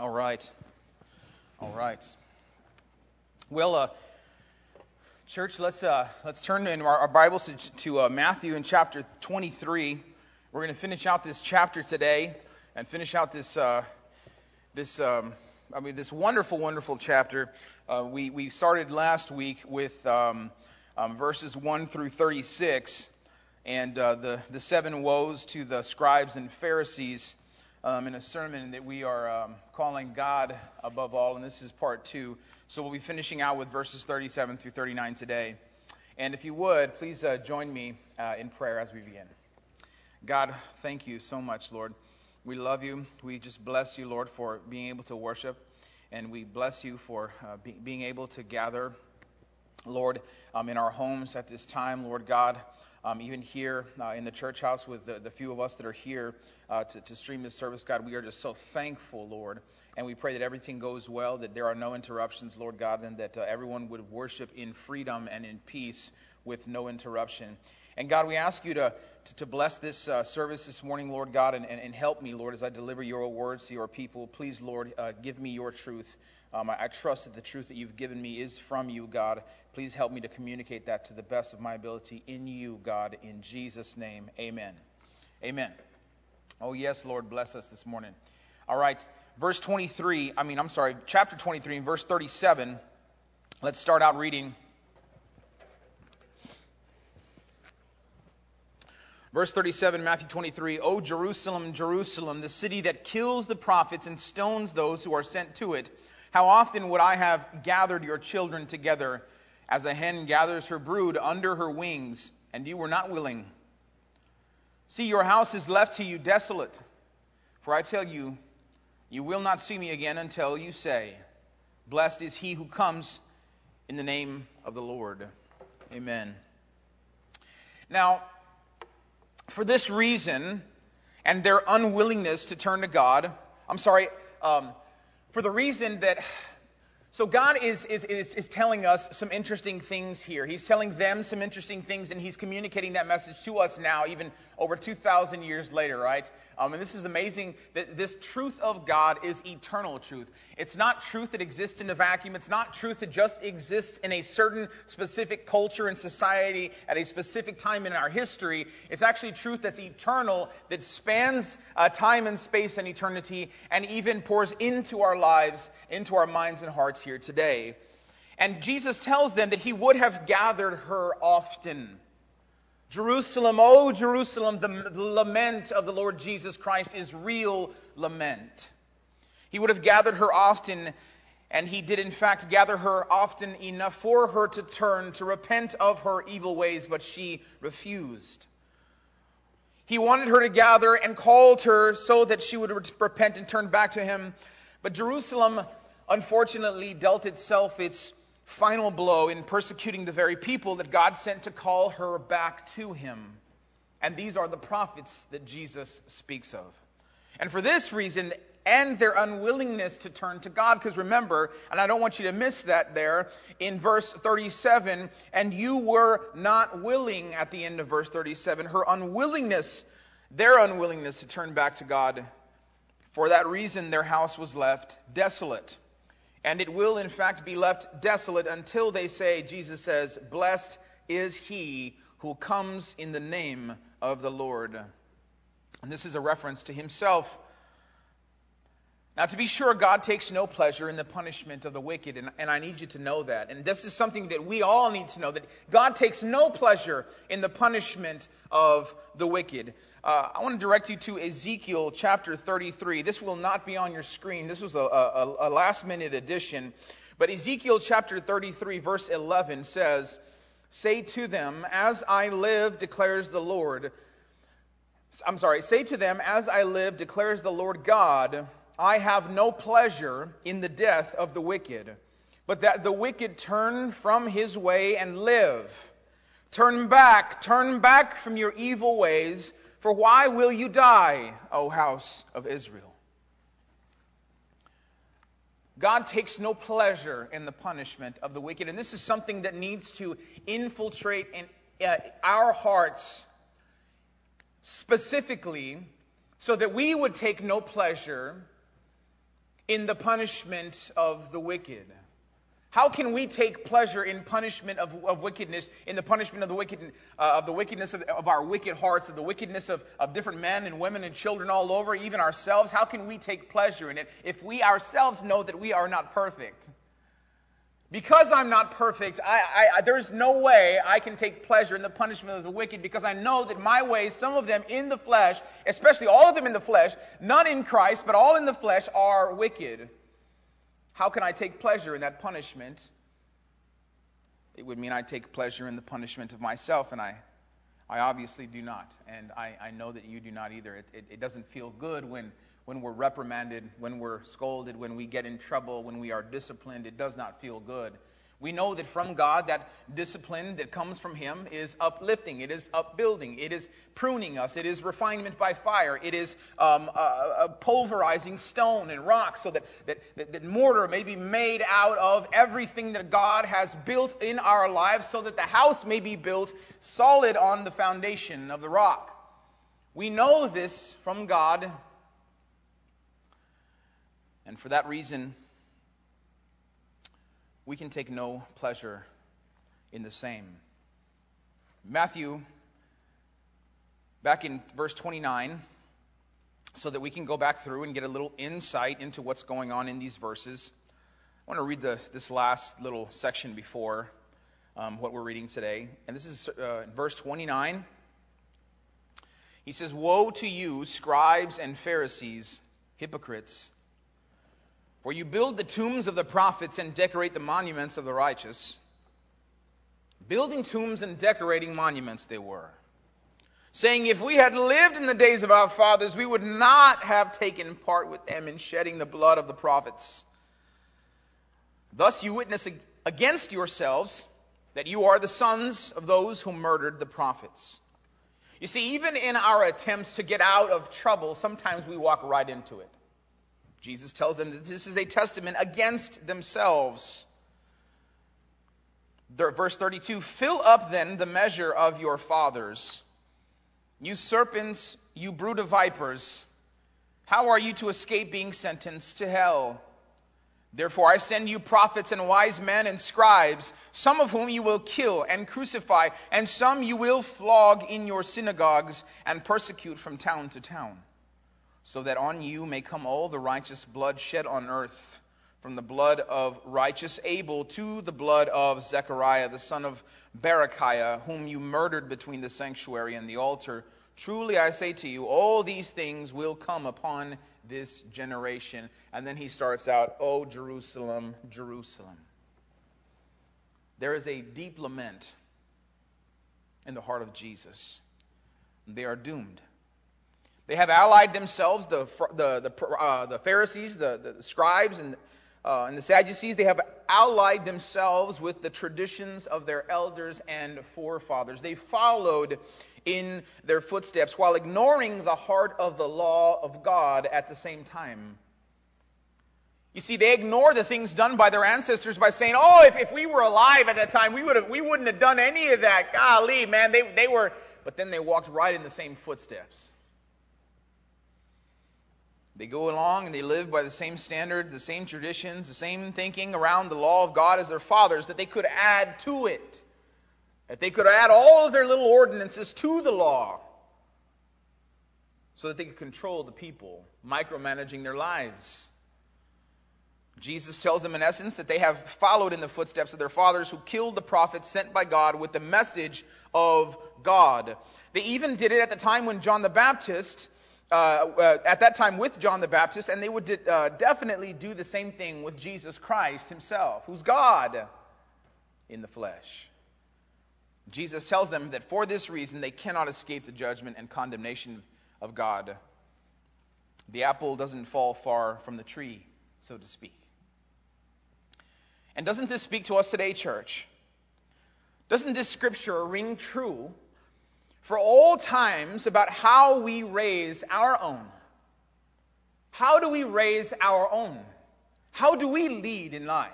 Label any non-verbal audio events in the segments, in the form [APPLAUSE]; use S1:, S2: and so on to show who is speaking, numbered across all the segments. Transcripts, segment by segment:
S1: All right. All right. Well, uh, church, let's uh, let's turn in our, our Bibles to, to uh, Matthew in chapter 23. We're going to finish out this chapter today and finish out this uh, this um, I mean this wonderful, wonderful chapter. Uh, we we started last week with um, um, verses 1 through 36 and uh, the the seven woes to the scribes and Pharisees um, in a sermon that we are um, calling God above all, and this is part two. So we'll be finishing out with verses 37 through 39 today. And if you would, please uh, join me uh, in prayer as we begin. God, thank you so much, Lord. We love you. We just bless you, Lord, for being able to worship. And we bless you for uh, be- being able to gather, Lord, um, in our homes at this time, Lord God um, even here uh, in the church house with the, the, few of us that are here uh, to, to stream this service, God, we are just so thankful, Lord. And we pray that everything goes well, that there are no interruptions, Lord God, and that uh, everyone would worship in freedom and in peace with no interruption. And God, we ask you to, to, to bless this uh, service this morning, Lord God, and, and, and, help me, Lord, as I deliver your words to your people. Please, Lord, uh, give me your truth. Um, I, I, trust that the truth that you've given me is from you, God. Please help me to communicate that to the best of my ability in you, God. In Jesus' name, amen. Amen. Oh, yes, Lord, bless us this morning. All right, verse 23, I mean, I'm sorry, chapter 23 and verse 37. Let's start out reading. Verse 37, Matthew 23, O Jerusalem, Jerusalem, the city that kills the prophets and stones those who are sent to it. How often would I have gathered your children together as a hen gathers her brood under her wings, and you were not willing? See, your house is left to you desolate. For I tell you, you will not see me again until you say, Blessed is he who comes in the name of the Lord. Amen. Now, for this reason and their unwillingness to turn to God, I'm sorry, um, for the reason that so God is, is, is, is, telling us some interesting things here. He's telling them some interesting things, and He's communicating that message to us now, even over 2,000 years later, right? Um, and this is amazing that this truth of God is eternal truth. It's not truth that exists in a vacuum. It's not truth that just exists in a certain specific culture and society at a specific time in our history. It's actually truth that's eternal, that spans uh, time and space and eternity, and even pours into our lives, into our minds and hearts here today. And Jesus tells them that He would have gathered her often. Jerusalem, oh Jerusalem, the lament of the Lord Jesus Christ is real lament. He would have gathered her often, and he did in fact gather her often enough for her to turn, to repent of her evil ways, but she refused. He wanted her to gather and called her so that she would repent and turn back to him. But Jerusalem, unfortunately, dealt itself its final blow in persecuting the very people that God sent to call her back to him. And these are the prophets that Jesus speaks of. And for this reason, and their unwillingness to turn to God. Because remember, and I don't want you to miss that there, in verse 37, and you were not willing at the end of verse 37, her unwillingness, their unwillingness to turn back to God. For that reason, their house was left desolate. And it will, in fact, be left desolate until they say, Jesus says, Blessed is he who comes in the name of the Lord. And this is a reference to himself. Now, to be sure, God takes no pleasure in the punishment of the wicked, and, and, I need you to know that. And this is something that we all need to know that God takes no pleasure in the punishment of the wicked. Uh, I want to direct you to Ezekiel chapter 33. This will not be on your screen. This was a, a, a last minute addition. But Ezekiel chapter 33, verse 11 says, Say to them, As I live, declares the Lord. I'm sorry, say to them, As I live, declares the Lord God, I have no pleasure in the death of the wicked, but that the wicked turn from his way and live. Turn back, turn back from your evil ways for why will you die, O house of Israel? God takes no pleasure in the punishment of the wicked. And this is something that needs to infiltrate in uh, our hearts specifically so that we would take no pleasure in the punishment of the wicked? How can we take pleasure in punishment of, of wickedness, in the punishment of the, wicked, uh, of the wickedness of, of, our wicked hearts, of the wickedness of, of different men and women and children all over, even ourselves? How can we take pleasure in it if we ourselves know that we are not perfect? Because I'm not perfect, I, I, there's no way I can take pleasure in the punishment of the wicked because I know that my ways, some of them in the flesh, especially all of them in the flesh, none in Christ, but all in the flesh, are wicked. How can I take pleasure in that punishment? It would mean I take pleasure in the punishment of myself, and I, I obviously do not. And I, I know that you do not either. It, it, it doesn't feel good when, when we're reprimanded, when we're scolded, when we get in trouble, when we are disciplined. It does not feel good. We know that from God, that discipline that comes from Him is uplifting, it is upbuilding, it is pruning us, it is refinement by fire, it is um, uh, uh, pulverizing stone and rock so that, that, that, that mortar may be made out of everything that God has built in our lives so that the house may be built solid on the foundation of the rock. We know this from God, and for that reason, we can take no pleasure in the same. Matthew, back in verse 29, so that we can go back through and get a little insight into what's going on in these verses. I want to read the, this last little section before um, what we're reading today. And this is uh, verse 29. He says, Woe to you, scribes and Pharisees, hypocrites! For you build the tombs of the prophets and decorate the monuments of the righteous. Building tombs and decorating monuments they were. Saying, if we had lived in the days of our fathers, we would not have taken part with them in shedding the blood of the prophets. Thus you witness against yourselves that you are the sons of those who murdered the prophets. You see, even in our attempts to get out of trouble, sometimes we walk right into it. Jesus tells them that this is a testament against themselves. Verse 32 Fill up then the measure of your fathers. You serpents, you brood of vipers, how are you to escape being sentenced to hell? Therefore, I send you prophets and wise men and scribes, some of whom you will kill and crucify, and some you will flog in your synagogues and persecute from town to town so that on you may come all the righteous blood shed on earth, from the blood of righteous Abel to the blood of Zechariah, the son of Berechiah, whom you murdered between the sanctuary and the altar. Truly I say to you, all these things will come upon this generation. And then he starts out, O Jerusalem, Jerusalem. There is a deep lament in the heart of Jesus. They are doomed. They have allied themselves, the, the, the, uh, the Pharisees, the, the scribes, and, uh, and the Sadducees, they have allied themselves with the traditions of their elders and forefathers. They followed in their footsteps while ignoring the heart of the law of God at the same time. You see, they ignore the things done by their ancestors by saying, oh, if, if we were alive at that time, we, would have, we wouldn't have done any of that. Golly, man, they, they were. But then they walked right in the same footsteps. They go along and they live by the same standards, the same traditions, the same thinking around the law of God as their fathers, that they could add to it. That they could add all of their little ordinances to the law so that they could control the people, micromanaging their lives. Jesus tells them, in essence, that they have followed in the footsteps of their fathers who killed the prophets sent by God with the message of God. They even did it at the time when John the Baptist uh, uh, at that time with John the Baptist, and they would de- uh, definitely do the same thing with Jesus Christ himself, who's God in the flesh. Jesus tells them that for this reason they cannot escape the judgment and condemnation of God. The apple doesn't fall far from the tree, so to speak. And doesn't this speak to us today, church? Doesn't this scripture ring true for all times about how we raise our own. How do we raise our own? How do we lead in life?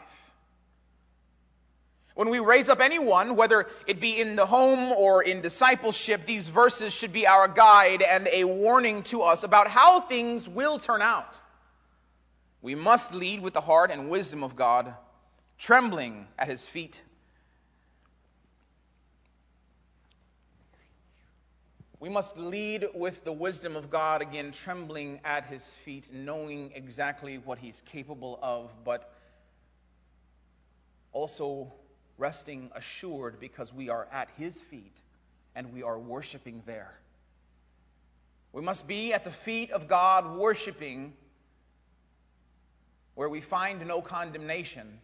S1: When we raise up anyone, whether it be in the home or in discipleship, these verses should be our guide and a warning to us about how things will turn out. We must lead with the heart and wisdom of God, trembling at his feet. We must lead with the wisdom of God, again, trembling at his feet, knowing exactly what he's capable of, but also resting assured because we are at his feet and we are worshiping there. We must be at the feet of God worshiping where we find no condemnation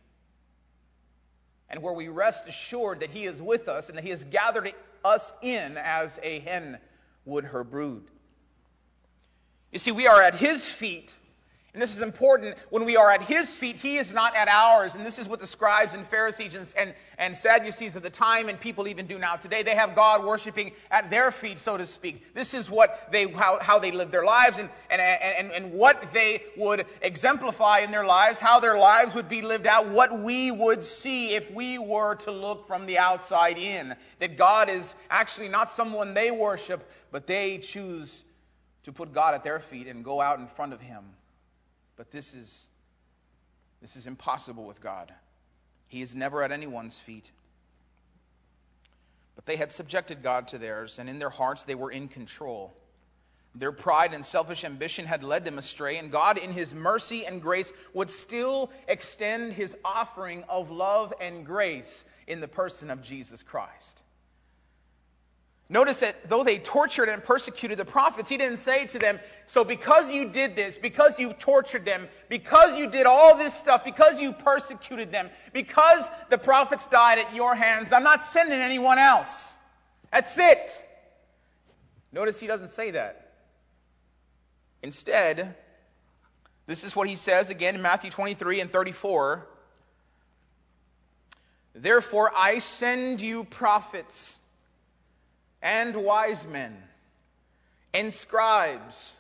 S1: and where we rest assured that He is with us and that He has gathered us in as a hen would her brood. You see, we are at His feet and this is important. When we are at his feet, he is not at ours. And this is what the scribes and Pharisees and, and, and Sadducees of the time and people even do now today. They have God worshiping at their feet, so to speak. This is what they, how, how they live their lives and, and, and, and what they would exemplify in their lives, how their lives would be lived out, what we would see if we were to look from the outside in. That God is actually not someone they worship, but they choose to put God at their feet and go out in front of him. But this is, this is impossible with God. He is never at anyone's feet. But they had subjected God to theirs, and in their hearts they were in control. Their pride and selfish ambition had led them astray, and God, in His mercy and grace, would still extend His offering of love and grace in the person of Jesus Christ. Notice that though they tortured and persecuted the prophets, he didn't say to them, So because you did this, because you tortured them, because you did all this stuff, because you persecuted them, because the prophets died at your hands, I'm not sending anyone else. That's it. Notice he doesn't say that. Instead, this is what he says again in Matthew 23 and 34. Therefore, I send you prophets and wise men and scribes,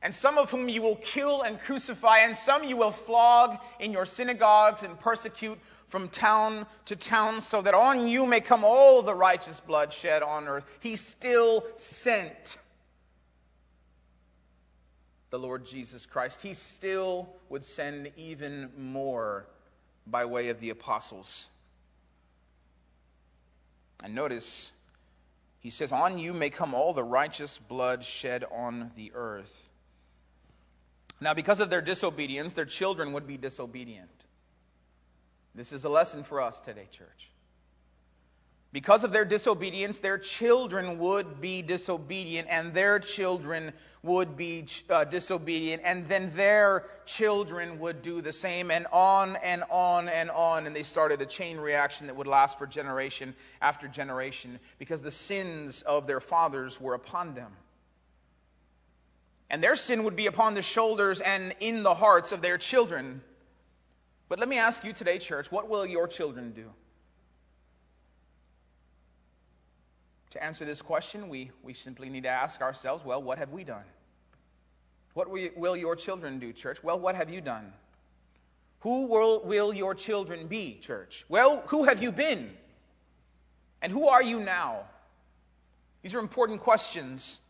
S1: and some of whom you will kill and crucify, and some you will flog in your synagogues and persecute from town to town, so that on you may come all the righteous blood shed on earth. He still sent the Lord Jesus Christ. He still would send even more by way of the apostles. And notice he says, On you may come all the righteous blood shed on the earth. Now, because of their disobedience, their children would be disobedient. This is a lesson for us today, church. Because of their disobedience, their children would be disobedient, and their children would be uh, disobedient, and then their children would do the same, and on and on and on. And they started a chain reaction that would last for generation after generation because the sins of their fathers were upon them. And their sin would be upon the shoulders and in the hearts of their children. But let me ask you today, church, what will your children do? To answer this question, we, we simply need to ask ourselves well, what have we done? What will your children do, church? Well, what have you done? Who will, will your children be, church? Well, who have you been? And who are you now? These are important questions.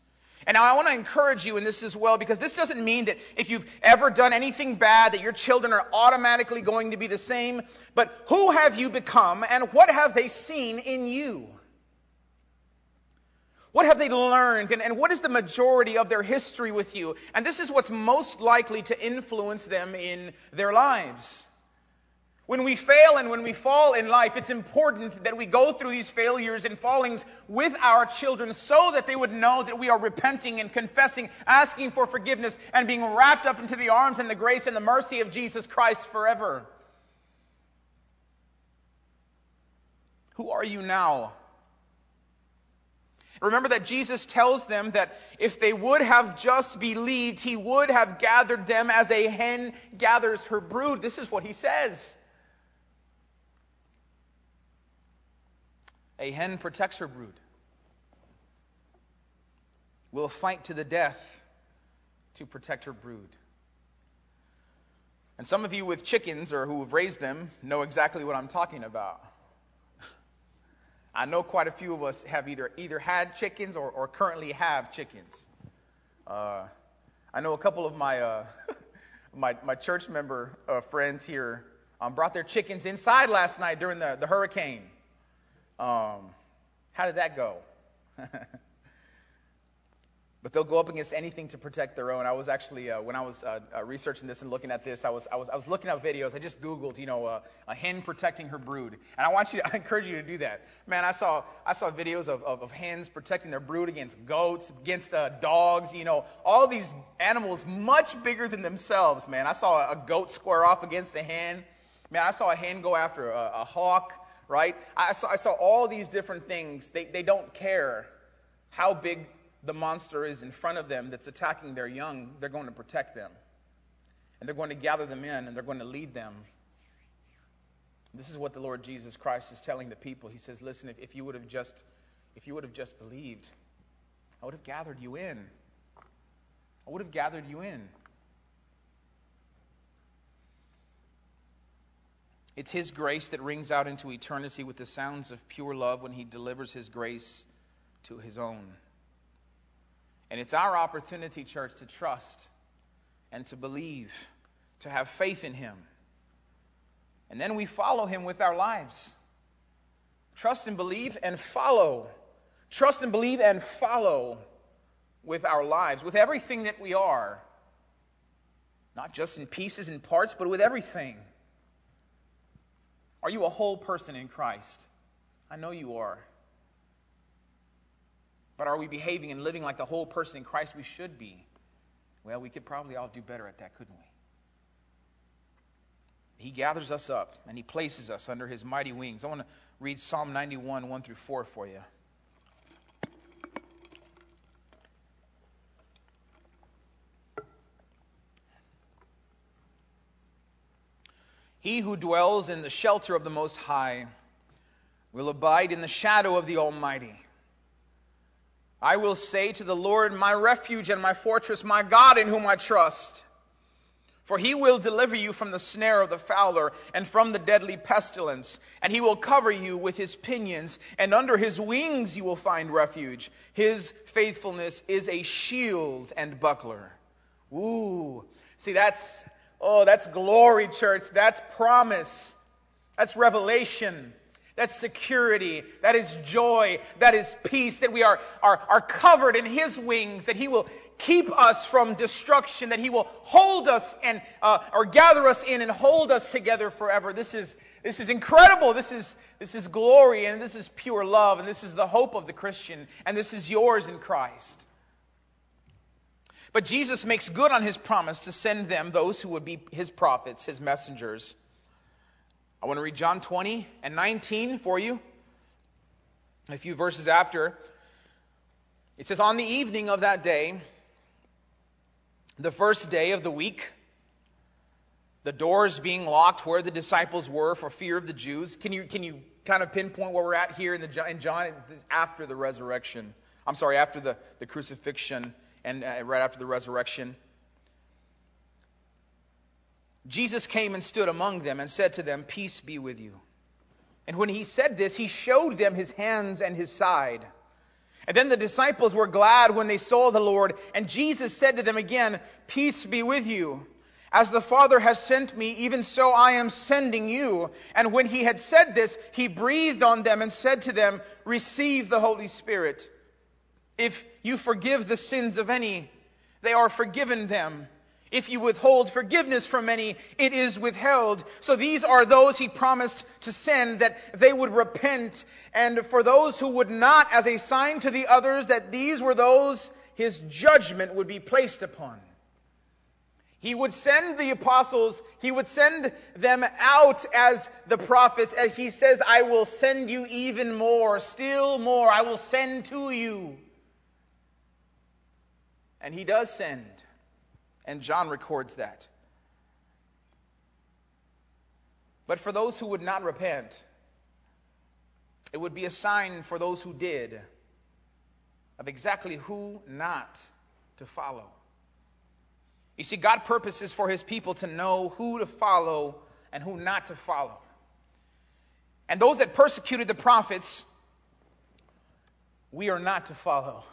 S1: And now I want to encourage you in this as well, because this doesn't mean that if you've ever done anything bad, that your children are automatically going to be the same. But who have you become, and what have they seen in you? What have they learned? And, and, what is the majority of their history with you? And this is what's most likely to influence them in their lives. When we fail and when we fall in life, it's important that we go through these failures and fallings with our children so that they would know that we are repenting and confessing, asking for forgiveness, and being wrapped up into the arms and the grace and the mercy of Jesus Christ forever. Who are you now? Remember that Jesus tells them that if they would have just believed, he would have gathered them as a hen gathers her brood. This is what he says. A hen protects her brood, will fight to the death to protect her brood. And some of you with chickens or who have raised them know exactly what I'm talking about. I know quite a few of us have either either had chickens or, or currently have chickens. Uh, I know a couple of my uh, [LAUGHS] my, my church member uh, friends here um, brought their chickens inside last night during the, the hurricane. Um, how did that go? [LAUGHS] but they'll go up against anything to protect their own. I was actually, uh, when I was uh, uh, researching this and looking at this, I was, I was, I was looking at videos. I just Googled, you know, uh, a hen protecting her brood. And I want you to, [LAUGHS] I encourage you to do that. Man, I saw, I saw videos of, of, of hens protecting their brood against goats, against uh, dogs, you know, all these animals much bigger than themselves, man. I saw a goat square off against a hen. Man, I saw a hen go after a, a hawk, right? I saw, I saw all these different things. They, they don't care how big the monster is in front of them that's attacking their young. They're going to protect them. And they're going to gather them in and they're going to lead them. This is what the Lord Jesus Christ is telling the people. He says, Listen, if, if you would have just if you would have just believed, I would have gathered you in. I would have gathered you in. It's His grace that rings out into eternity with the sounds of pure love when He delivers His grace to His own. And it's our opportunity, church, to trust and to believe, to have faith in Him. And then we follow Him with our lives. Trust and believe and follow. Trust and believe and follow with our lives, with everything that we are. Not just in pieces and parts, but with everything. Are you a whole person in Christ? I know you are. But are we behaving and living like the whole person in Christ we should be? Well, we could probably all do better at that, couldn't we? He gathers us up and he places us under his mighty wings. I want to read Psalm 91, 1 through 4 for you. He who dwells in the shelter of the Most High will abide in the shadow of the Almighty. I will say to the Lord, my refuge and my fortress, my God in whom I trust. For he will deliver you from the snare of the fowler and from the deadly pestilence, and he will cover you with his pinions, and under his wings you will find refuge. His faithfulness is a shield and buckler. Ooh. See, that's Oh, that's glory, church. That's promise. That's revelation. That's security. That is joy. That is peace. That we are, are, are covered in His wings. That He will keep us from destruction. That He will hold us and, uh, or gather us in and hold us together forever. This is, this is incredible. This is, this is glory and this is pure love and this is the hope of the Christian and this is yours in Christ. But Jesus makes good on his promise to send them those who would be his prophets, his messengers. I want to read John 20 and 19 for you. A few verses after. It says, On the evening of that day, the first day of the week, the doors being locked where the disciples were for fear of the Jews. Can you, can you kind of pinpoint where we're at here in, the, in John after the resurrection? I'm sorry, after the, the crucifixion and uh, right after the resurrection. Jesus came and stood among them and said to them, Peace be with you. And when he said this, he showed them his hands and his side. And then the disciples were glad when they saw the Lord. And Jesus said to them again, Peace be with you. As the Father has sent me, even so I am sending you. And when he had said this, he breathed on them and said to them, Receive the Holy Spirit. If you forgive the sins of any, they are forgiven them. If you withhold forgiveness from any, it is withheld. So these are those he promised to send that they would repent. And for those who would not, as a sign to the others that these were those his judgment would be placed upon. He would send the apostles, he would send them out as the prophets. And he says, I will send you even more, still more. I will send to you. And he does send. And John records that. But for those who would not repent, it would be a sign for those who did of exactly who not to follow. You see, God purposes for his people to know who to follow and who not to follow. And those that persecuted the prophets, we are not to follow.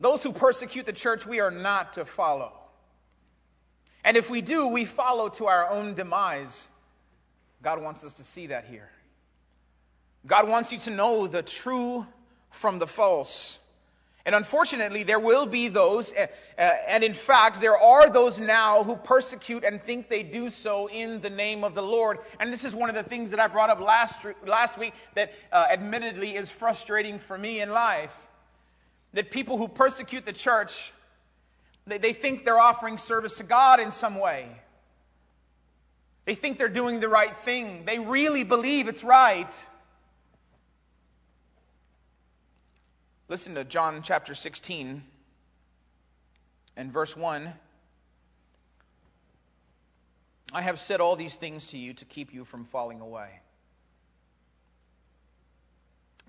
S1: Those who persecute the church, we are not to follow. And if we do, we follow to our own demise. God wants us to see that here. God wants you to know the true from the false. And unfortunately, there will be those, uh, uh, and in fact, there are those now who persecute and think they do so in the name of the Lord. And this is one of the things that I brought up last, last week that uh, admittedly is frustrating for me in life. That people who persecute the church, they, they think they're offering service to God in some way. They think they're doing the right thing. They really believe it's right. Listen to John chapter 16 and verse 1. I have said all these things to you to keep you from falling away.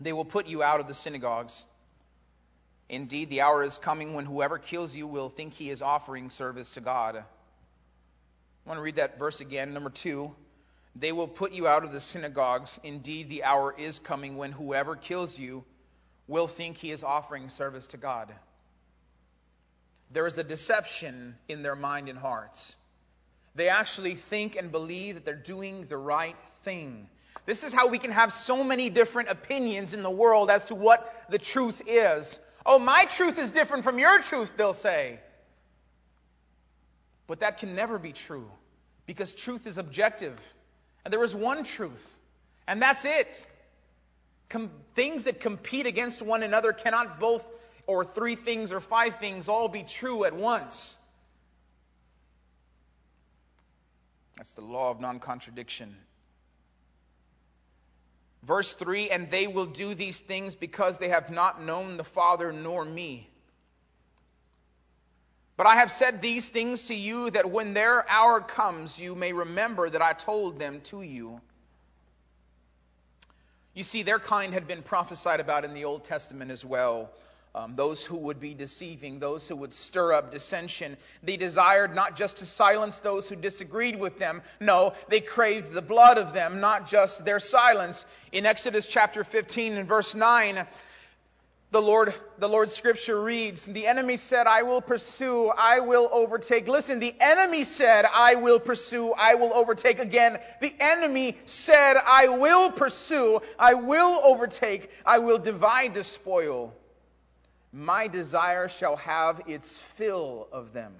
S1: They will put you out of the synagogues. Indeed, the hour is coming when whoever kills you will think he is offering service to God. I want to read that verse again. Number two, they will put you out of the synagogues. Indeed, the hour is coming when whoever kills you will think he is offering service to God. There is a deception in their mind and hearts. They actually think and believe that they're doing the right thing. This is how we can have so many different opinions in the world as to what the truth is. Oh, my truth is different from your truth, they'll say. But that can never be true because truth is objective. And there is one truth, and that's it. Com- things that compete against one another cannot both, or three things, or five things all be true at once. That's the law of non contradiction. Verse 3 And they will do these things because they have not known the Father nor me. But I have said these things to you that when their hour comes, you may remember that I told them to you. You see, their kind had been prophesied about in the Old Testament as well. Um, those who would be deceiving, those who would stir up dissension. They desired not just to silence those who disagreed with them. No, they craved the blood of them, not just their silence. In Exodus chapter 15 and verse 9, the Lord, the Lord's scripture reads, The enemy said, I will pursue, I will overtake. Listen, the enemy said, I will pursue, I will overtake. Again, the enemy said, I will pursue, I will overtake, I will divide the spoil. My desire shall have its fill of them.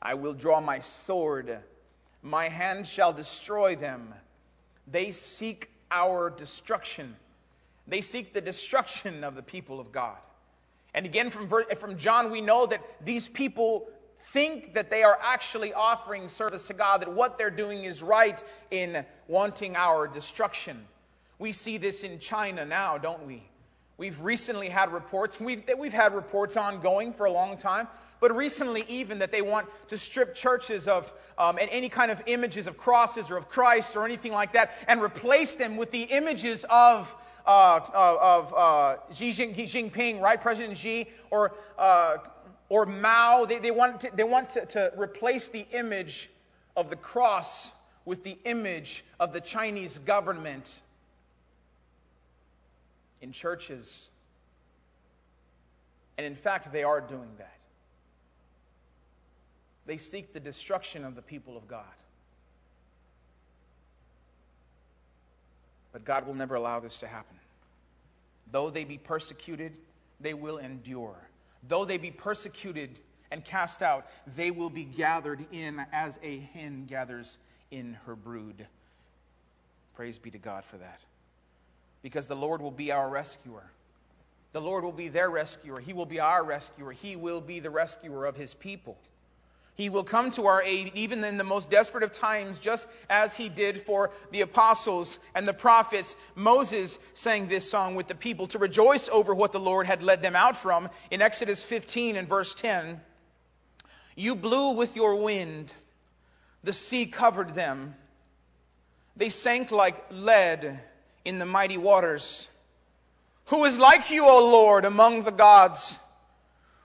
S1: I will draw my sword, my hand shall destroy them. They seek our destruction. They seek the destruction of the people of God. And again, from, from John, we know that these people think that they are actually offering service to God, that what they're doing is right in wanting our destruction. We see this in China now, don't we? We've recently had reports, we've, we've had reports ongoing for a long time, but recently even that they want to strip churches of um, any kind of images of crosses or of Christ or anything like that and replace them with the images of uh, of uh, Xi Jinping, right? President Xi, or, uh, or Mao. They, they want, to, they want to, to replace the image of the cross with the image of the Chinese government in churches. And in fact, they are doing that. They seek the destruction of the people of God. But God will never allow this to happen. Though they be persecuted, they will endure. Though they be persecuted and cast out, they will be gathered in as a hen gathers in her brood. Praise be to God for that. Because the Lord will be our rescuer. The Lord will be their rescuer. He will be our rescuer. He will be the rescuer of his people. He will come to our aid even in the most desperate of times, just as he did for the apostles and the prophets. Moses sang this song with the people to rejoice over what the Lord had led them out from. In Exodus 15 and verse 10, you blew with your wind, the sea covered them. They sank like lead in the mighty waters. Who is like you, O Lord, among the gods?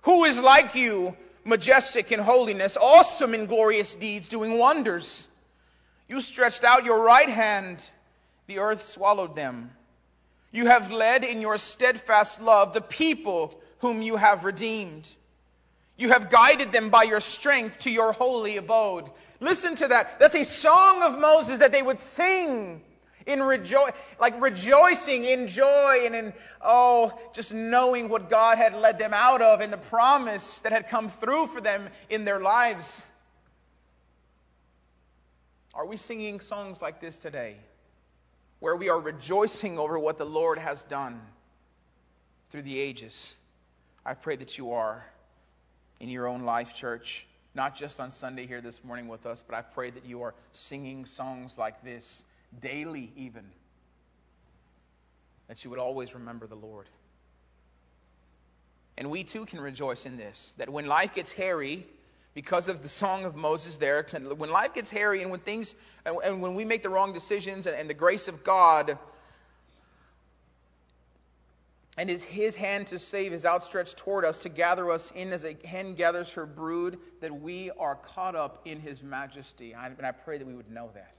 S1: Who is like you? majestic in holiness, awesome in glorious deeds, doing wonders. You stretched out your right hand, the earth swallowed them. You have led in your steadfast love the people whom you have redeemed. You have guided them by your strength to your holy abode. Listen to that. That's a song of Moses that they would sing in rejoice, like rejoicing in joy and in, oh, just knowing what God had led them out of and the promise that had come through for them in their lives. Are we singing songs like this today? Where we are rejoicing over what the Lord has done through the ages. I pray that you are in your own life, church, not just on Sunday here this morning with us, but I pray that you are singing songs like this daily, even. That you would always remember the Lord. And we too can rejoice in this that when life gets hairy, because of the song of Moses there, when life gets hairy and when things, and when we make the wrong decisions and the grace of God and his, his hand to save is outstretched toward us to gather us in as a hen gathers her brood, that we are caught up in his majesty. And I pray that we would know that.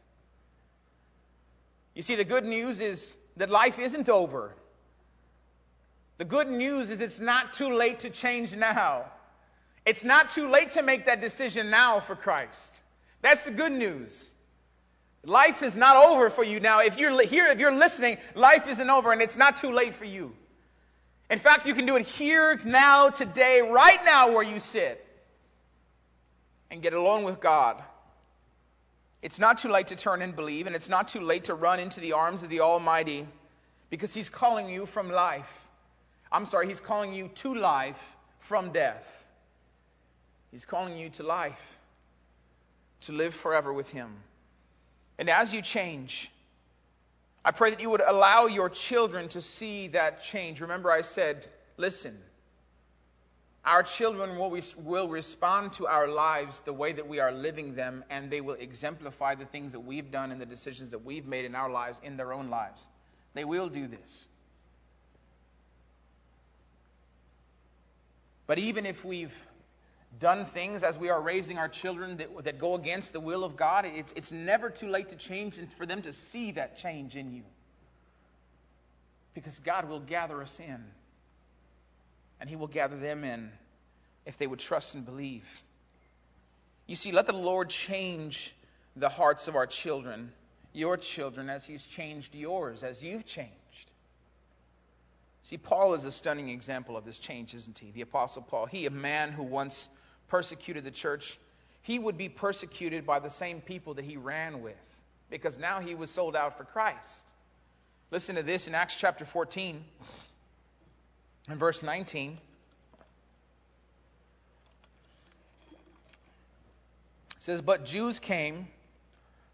S1: You see, the good news is that life isn't over. The good news is it's not too late to change now. It's not too late to make that decision now for Christ. That's the good news. Life is not over for you now. If you're here, if you're listening, life isn't over and it's not too late for you. In fact, you can do it here, now, today, right now where you sit and get alone with God. It's not too late to turn and believe, and it's not too late to run into the arms of the Almighty because He's calling you from life. I'm sorry, He's calling you to life from death. He's calling you to life, to live forever with Him. And as you change, I pray that you would allow your children to see that change. Remember, I said, listen, our children will, will respond to our lives the way that we are living them, and they will exemplify the things that we've done and the decisions that we've made in our lives in their own lives. They will do this. But even if we've done things as we are raising our children that, that go against the will of God, it's, it's never too late to change and for them to see that change in you. Because God will gather us in, and He will gather them in if they would trust and believe. You see, let the Lord change the hearts of our children, your children, as He's changed yours, as you've changed. See, Paul is a stunning example of this change, isn't he? The Apostle Paul. He, a man who once persecuted the church, he would be persecuted by the same people that he ran with because now he was sold out for Christ. Listen to this in Acts chapter 14 and verse 19. It says, But Jews came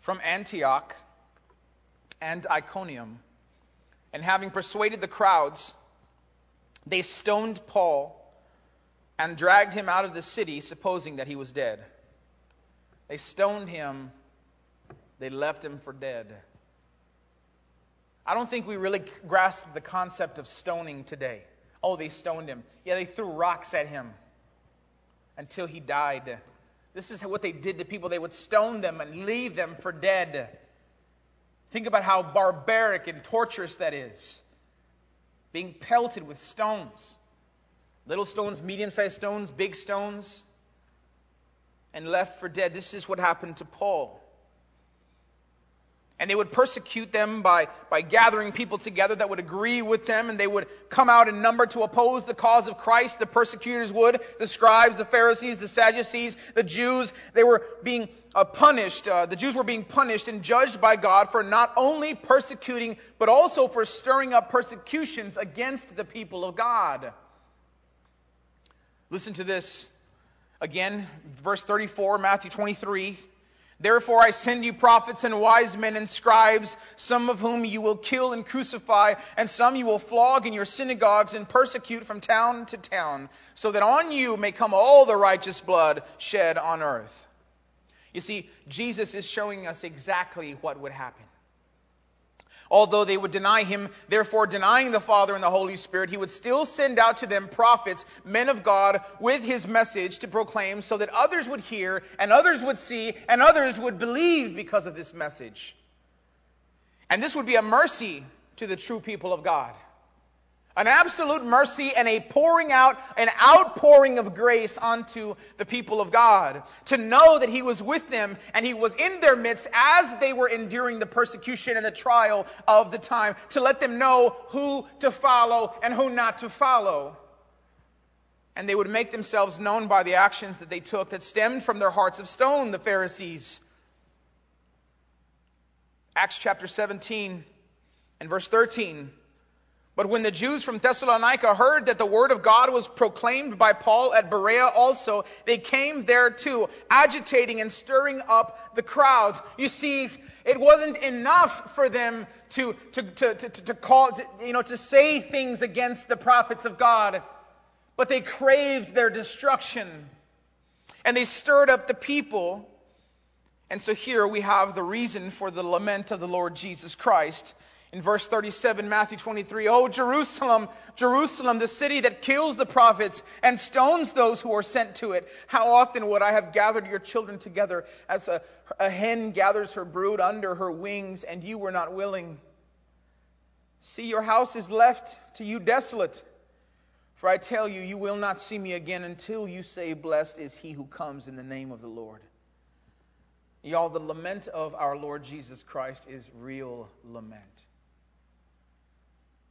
S1: from Antioch and Iconium, and having persuaded the crowds, they stoned Paul and dragged him out of the city, supposing that he was dead. They stoned him, they left him for dead. I don't think we really grasp the concept of stoning today. Oh, they stoned him. Yeah, they threw rocks at him until he died. This is what they did to people. They would stone them and leave them for dead. Think about how barbaric and torturous that is. Being pelted with stones. Little stones, medium sized stones, big stones, and left for dead. This is what happened to Paul. And they would persecute them by, by gathering people together that would agree with them, and they would come out in number to oppose the cause of Christ. The persecutors would, the scribes, the Pharisees, the Sadducees, the Jews, they were being uh, punished. Uh, the Jews were being punished and judged by God for not only persecuting, but also for stirring up persecutions against the people of God. Listen to this. Again, verse 34, Matthew 23. Therefore I send you prophets and wise men and scribes, some of whom you will kill and crucify, and some you will flog in your synagogues and persecute from town to town, so that on you may come all the righteous blood shed on earth. You see, Jesus is showing us exactly what would happen. Although they would deny him, therefore denying the Father and the Holy Spirit, he would still send out to them prophets, men of God, with his message to proclaim so that others would hear and others would see and others would believe because of this message. And this would be a mercy to the true people of God. An absolute mercy and a pouring out, an outpouring of grace onto the people of God. To know that He was with them and He was in their midst as they were enduring the persecution and the trial of the time. To let them know who to follow and who not to follow. And they would make themselves known by the actions that they took that stemmed from their hearts of stone, the Pharisees. Acts chapter 17 and verse 13. But when the Jews from Thessalonica heard that the word of God was proclaimed by Paul at Berea also, they came there too, agitating and stirring up the crowds. You see, it wasn't enough for them to, to, to, to, to call, to, you know, to say things against the prophets of God, but they craved their destruction. And they stirred up the people. And so here we have the reason for the lament of the Lord Jesus Christ. In verse 37, Matthew 23, Oh, Jerusalem, Jerusalem, the city that kills the prophets and stones those who are sent to it. How often would I have gathered your children together as a, a hen gathers her brood under her wings, and you were not willing? See, your house is left to you desolate. For I tell you, you will not see me again until you say, Blessed is he who comes in the name of the Lord. Y'all, the lament of our Lord Jesus Christ is real lament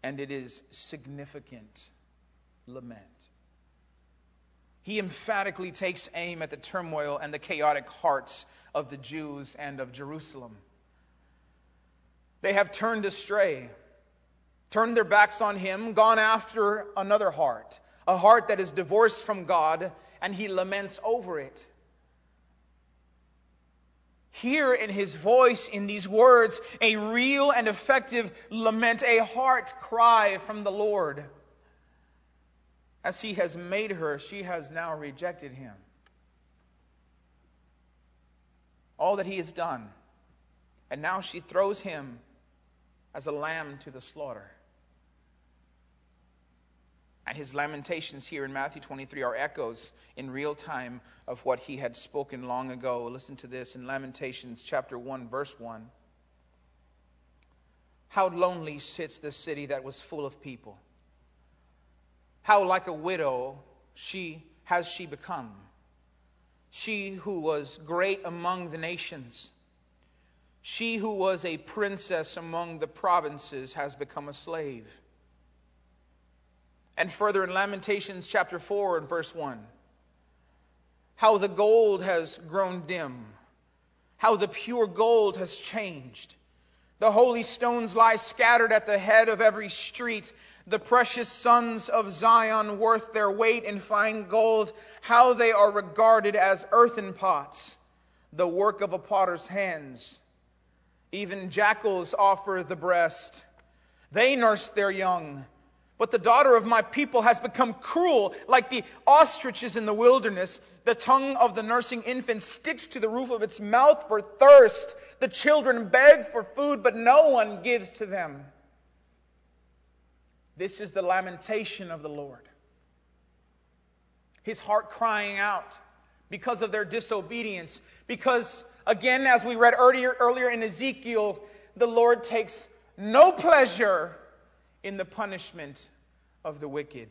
S1: and it is significant lament. He emphatically takes aim at the turmoil and the chaotic hearts of the Jews and of Jerusalem. They have turned astray, turned their backs on him, gone after another heart, a heart that is divorced from God, and he laments over it hear in his voice, in these words, a real and effective lament, a heart cry from the Lord. As he has made her, she has now rejected him. All that he has done. And now she throws him as a lamb to the slaughter. And his lamentations here in Matthew 23 are echoes in real time of what he had spoken long ago. Listen to this in Lamentations chapter 1, verse 1. How lonely sits the city that was full of people. How like a widow she has she become. She who was great among the nations. She who was a princess among the provinces has become a slave and further in Lamentations chapter 4 and verse 1. How the gold has grown dim, how the pure gold has changed. The holy stones lie scattered at the head of every street. The precious sons of Zion, worth their weight in fine gold, how they are regarded as earthen pots, the work of a potter's hands. Even jackals offer the breast. They nurse their young but the daughter of my people has become cruel, like the ostriches in the wilderness. The tongue of the nursing infant sticks to the roof of its mouth for thirst. The children beg for food, but no one gives to them. This is the lamentation of the Lord. His heart crying out because of their disobedience. Because, again, as we read earlier, earlier in Ezekiel, the Lord takes no pleasure in the punishment of the wicked.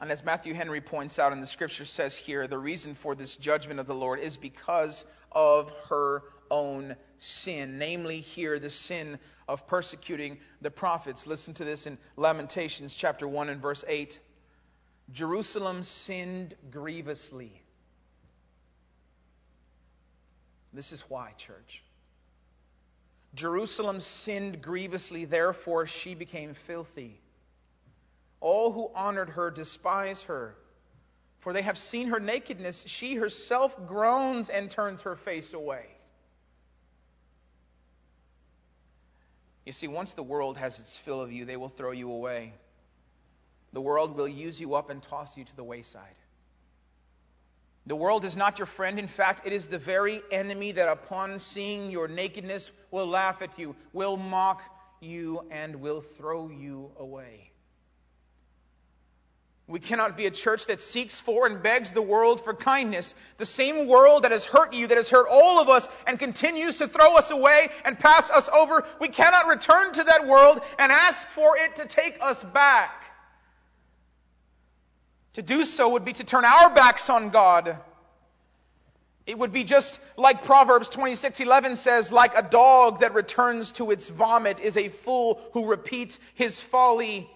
S1: And as Matthew Henry points out, and the scripture says here, the reason for this judgment of the Lord is because of her own sin, namely, here, the sin of persecuting the prophets. Listen to this in Lamentations chapter 1 and verse 8. Jerusalem sinned grievously. This is why, church. Jerusalem sinned grievously, therefore she became filthy. All who honored her despise her, for they have seen her nakedness. She herself groans and turns her face away. You see, once the world has its fill of you, they will throw you away. The world will use you up and toss you to the wayside. The world is not your friend. In fact, it is the very enemy that, upon seeing your nakedness, will laugh at you, will mock you, and will throw you away. We cannot be a church that seeks for and begs the world for kindness. The same world that has hurt you, that has hurt all of us, and continues to throw us away and pass us over. We cannot return to that world and ask for it to take us back. To do so would be to turn our backs on God. It would be just like Proverbs 26:11 says, like a dog that returns to its vomit is a fool who repeats his folly.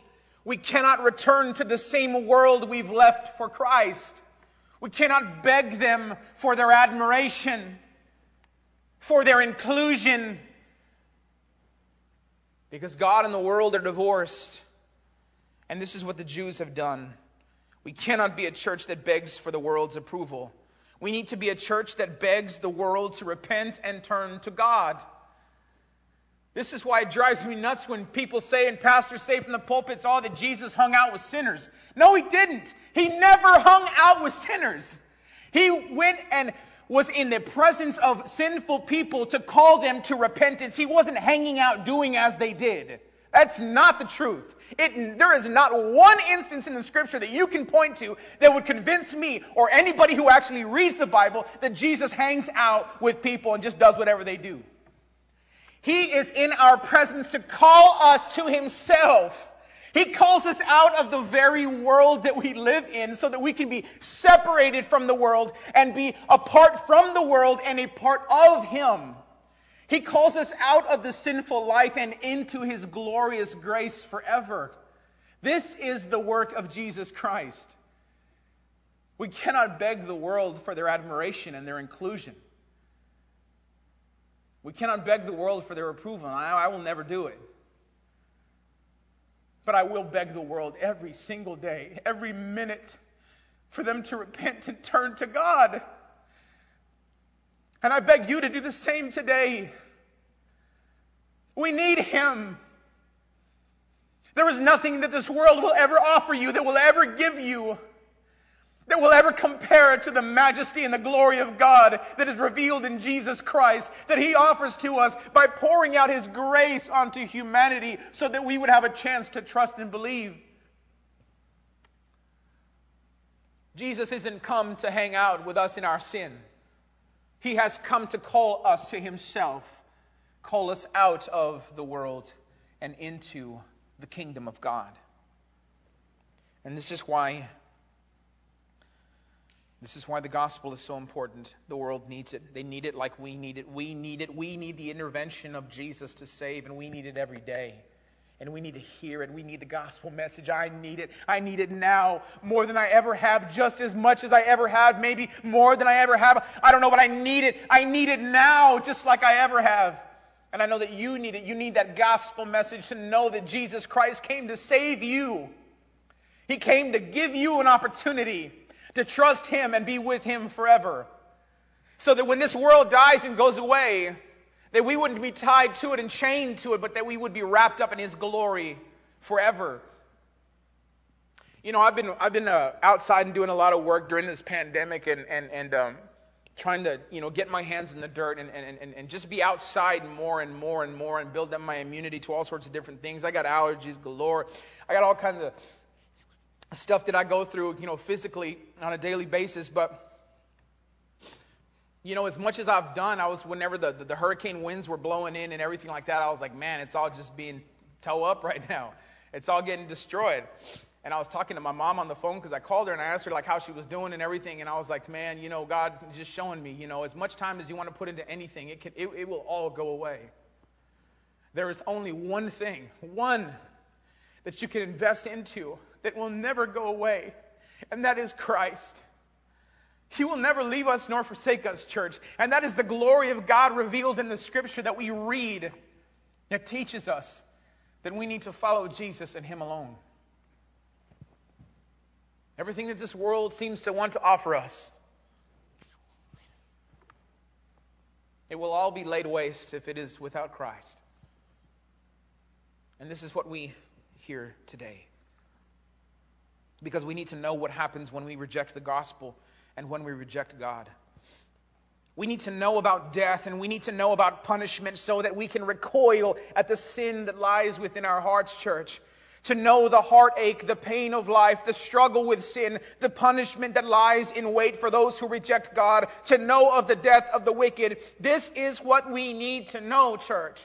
S1: We cannot return to the same world we've left for Christ. We cannot beg them for their admiration, for their inclusion, because God and the world are divorced. And this is what the Jews have done. We cannot be a church that begs for the world's approval. We need to be a church that begs the world to repent and turn to God. This is why it drives me nuts when people say and pastors say from the pulpits, oh, that Jesus hung out with sinners. No, he didn't. He never hung out with sinners. He went and was in the presence of sinful people to call them to repentance. He wasn't hanging out doing as they did. That's not the truth. It, there is not one instance in the scripture that you can point to that would convince me or anybody who actually reads the Bible that Jesus hangs out with people and just does whatever they do. He is in our presence to call us to Himself. He calls us out of the very world that we live in so that we can be separated from the world and be apart from the world and a part of Him. He calls us out of the sinful life and into His glorious grace forever. This is the work of Jesus Christ. We cannot beg the world for their admiration and their inclusion. We cannot beg the world for their approval, I, I will never do it. But I will beg the world every single day, every minute, for them to repent and turn to God. And I beg you to do the same today. We need Him. There is nothing that this world will ever offer you that will ever give you that will ever compare to the majesty and the glory of God that is revealed in Jesus Christ, that He offers to us by pouring out His grace onto humanity so that we would have a chance to trust and believe. Jesus isn't come to hang out with us in our sin. He has come to call us to Himself, call us out of the world and into the kingdom of God. And this is why this is why the gospel is so important. The world needs it. They need it like we need it. We need it. We need the intervention of Jesus to save, and we need it every day. And we need to hear it. We need the gospel message. I need it. I need it now more than I ever have, just as much as I ever have, maybe more than I ever have. I don't know, but I need it. I need it now, just like I ever have. And I know that you need it. You need that gospel message to know that Jesus Christ came to save you. He came to give you an opportunity to trust Him and be with Him forever. So that when this world dies and goes away, that we wouldn't be tied to it and chained to it, but that we would be wrapped up in His glory forever. You know, I've been I've been uh, outside and doing a lot of work during this pandemic, and and and um, trying to you know get my hands in the dirt and, and and and just be outside more and more and more and build up my immunity to all sorts of different things. I got allergies galore. I got all kinds of stuff that I go through, you know, physically on a daily basis. But, you know, as much as I've done, I was, whenever the, the, the hurricane winds were blowing in and everything like that, I was like, man, it's all just being toe up [LAUGHS] right now. It's all getting destroyed. And I was talking to my mom on the phone because I called her and I asked her like how she was doing and everything. And I was like, man, you know, God just showing me, you know, as much time as you want to put into anything, it can, it, it will all go away. There is only one thing, one that you can invest into that will never go away, and that is Christ. He will never leave us nor forsake us, church. And that is the glory of God revealed in the scripture that we read that teaches us that we need to follow Jesus and Him alone. Everything that this world seems to want to offer us, it will all be laid waste if it is without Christ. And this is what we hear today because we need to know what happens when we reject the gospel and when we reject God. We need to know about death and we need to know about punishment so that we can recoil at the sin that lies within our hearts, church. to know the heartache, the pain of life, the struggle with sin, the punishment that lies in wait for those who reject God, to know of the death of the wicked. This is what we need to know, church.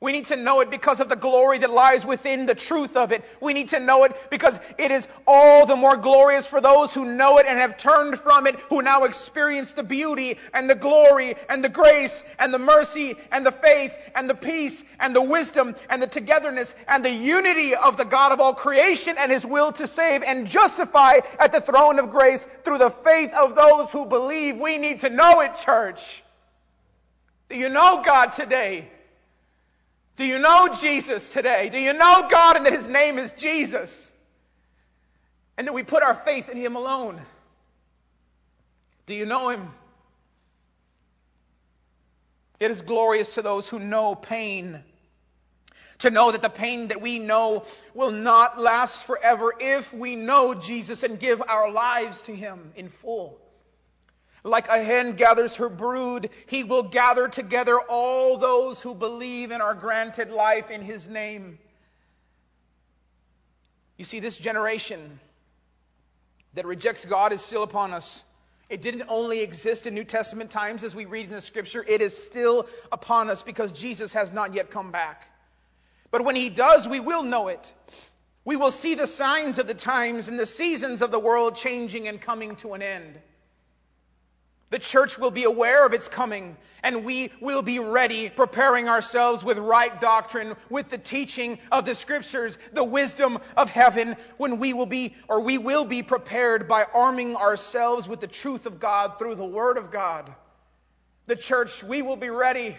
S1: We need to know it because of the glory that lies within the truth of it. We need to know it because it is all the more glorious for those who know it and have turned from it, who now experience the beauty and the glory and the grace and the mercy and the faith and the peace and the wisdom and the togetherness and the unity of the God of all creation and his will to save and justify at the throne of grace through the faith of those who believe. We need to know it, church. Do you know God today? Do you know Jesus today? Do you know God and that His name is Jesus? And that we put our faith in Him alone? Do you know Him? It is glorious to those who know pain. To know that the pain that we know will not last forever if we know Jesus and give our lives to Him in full. Like a hen gathers her brood, he will gather together all those who believe and are granted life in his name. You see, this generation that rejects God is still upon us. It didn't only exist in New Testament times as we read in the scripture, it is still upon us because Jesus has not yet come back. But when he does, we will know it. We will see the signs of the times and the seasons of the world changing and coming to an end. The church will be aware of its coming, and we will be ready, preparing ourselves with right doctrine, with the teaching of the scriptures, the wisdom of heaven, when we will be, or we will be prepared by arming ourselves with the truth of God through the Word of God. The church, we will be ready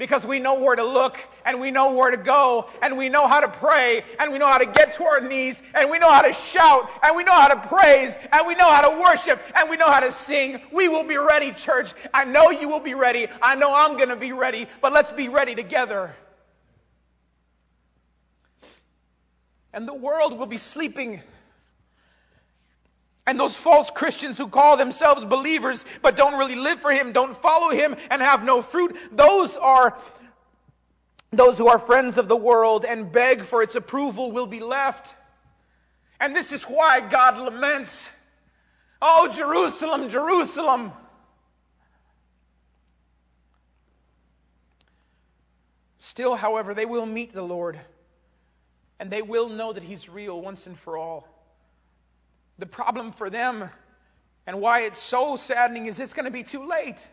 S1: because we know where to look and we know where to go and we know how to pray and we know how to get to our knees and we know how to shout and we know how to praise and we know how to worship and we know how to sing. We will be ready, church. I know you will be ready. I know I'm going to be ready, but let's be ready together. And the world will be sleeping and those false Christians who call themselves believers but don't really live for Him, don't follow Him, and have no fruit, those are those who are friends of the world and beg for its approval will be left. And this is why God laments, Oh, Jerusalem, Jerusalem. Still, however, they will meet the Lord and they will know that He's real once and for all. The problem for them and why it's so saddening is it's going to be too late.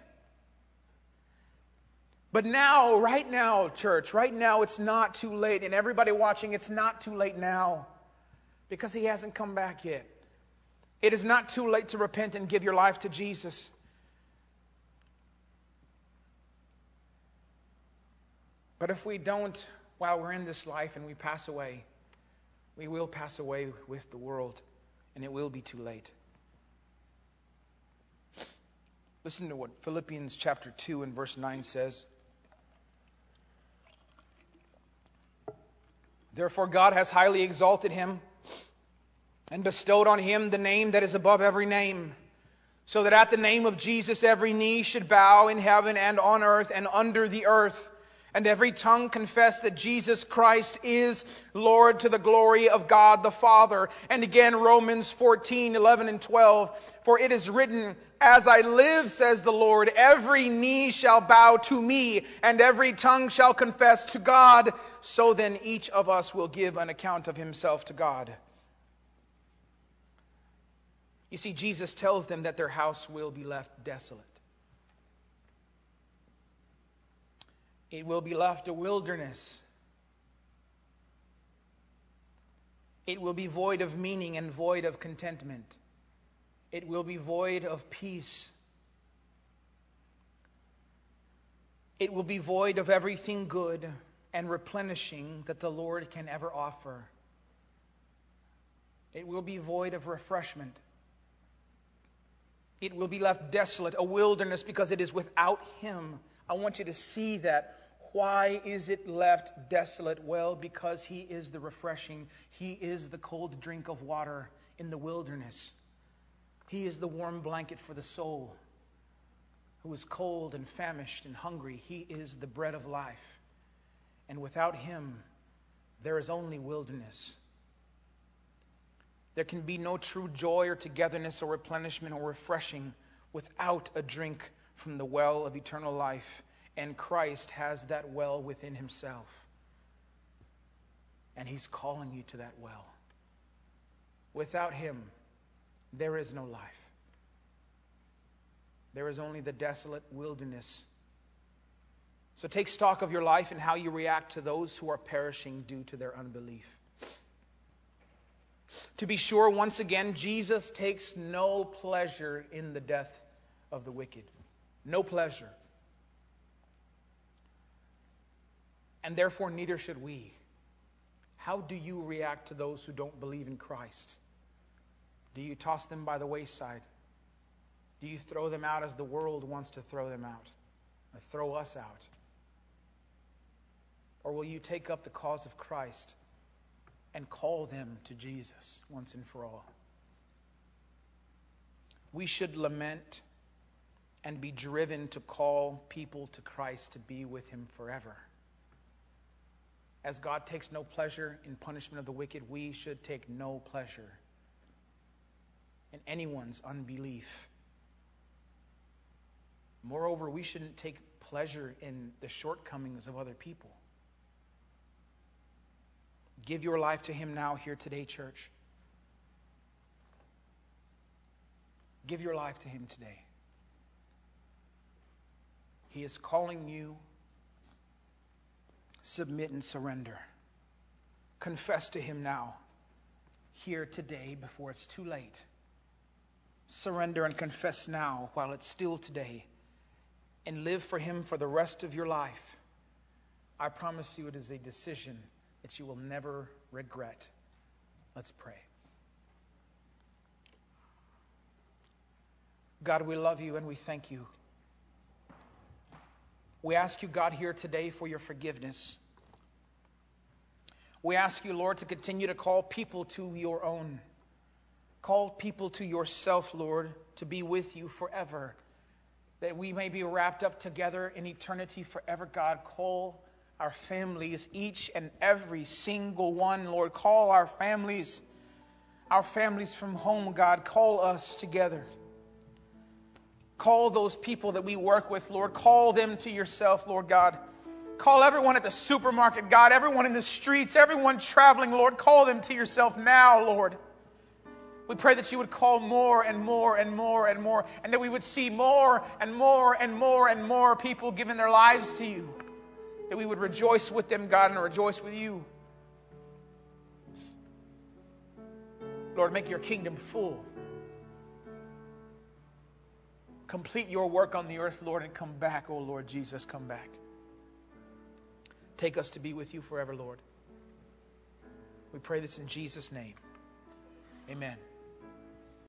S1: But now, right now, church, right now, it's not too late. And everybody watching, it's not too late now because he hasn't come back yet. It is not too late to repent and give your life to Jesus. But if we don't, while we're in this life and we pass away, we will pass away with the world and it will be too late. Listen to what Philippians chapter 2 and verse 9 says. Therefore, God has highly exalted him and bestowed on him the name that is above every name, so that at the name of Jesus every knee should bow in heaven and on earth and under the earth and every tongue confess that Jesus Christ is Lord to the glory of God the Father. And again, Romans 14, 11 and 12. For it is written, As I live, says the Lord, every knee shall bow to me, and every tongue shall confess to God. So then each of us will give an account of himself to God. You see, Jesus tells them that their house will be left desolate. It will be left a wilderness. It will be void of meaning and void of contentment. It will be void of peace. It will be void of everything good and replenishing that the Lord can ever offer. It will be void of refreshment. It will be left desolate, a wilderness, because it is without Him. I want you to see that why is it left desolate? Well, because he is the refreshing, he is the cold drink of water in the wilderness. He is the warm blanket for the soul who is cold and famished and hungry. He is the bread of life. And without him, there is only wilderness. There can be no true joy or togetherness or replenishment or refreshing without a drink from the well of eternal life. And Christ has that well within himself. And he's calling you to that well. Without him, there is no life. There is only the desolate wilderness. So take stock of your life and how you react to those who are perishing due to their unbelief. To be sure, once again, Jesus takes no pleasure in the death of the wicked. No pleasure. And therefore, neither should we. How do you react to those who don't believe in Christ? Do you toss them by the wayside? Do you throw them out as the world wants to throw them out? Or throw us out? Or will you take up the cause of Christ and call them to Jesus once and for all? We should lament and be driven to call people to Christ to be with Him forever. As God takes no pleasure in punishment of the wicked, we should take no pleasure in anyone's unbelief. Moreover, we shouldn't take pleasure in the shortcomings of other people. Give your life to Him now, here today, church. Give your life to Him today. He is calling you. Submit and surrender. Confess to Him now, here today, before it's too late. Surrender and confess now while it's still today and live for Him for the rest of your life, I promise you it is a decision that you will never regret. Let's pray. God, we love you and we thank you. We ask you, God, here today for your forgiveness. We ask you, Lord, to continue to call people to your own. Call people to yourself, Lord, to be with you forever that we may be wrapped up together in eternity forever. God, call our families, each and every single one, Lord. Call our families, our families from home, God. Call us together. Call those people that we work with, Lord. Call them to yourself, Lord God. Call everyone at the supermarket, God. Everyone in the streets, everyone traveling, Lord. Call them to yourself now, Lord. We pray that you would call more and more and more and more, and that we would see more and more and more and more people giving their lives to you. That we would rejoice with them, God, and rejoice with you. Lord, make your kingdom full. Complete your work on the earth, Lord, and come back, oh Lord Jesus, come back. Take us to be with you forever, Lord. We pray this in Jesus' name. Amen.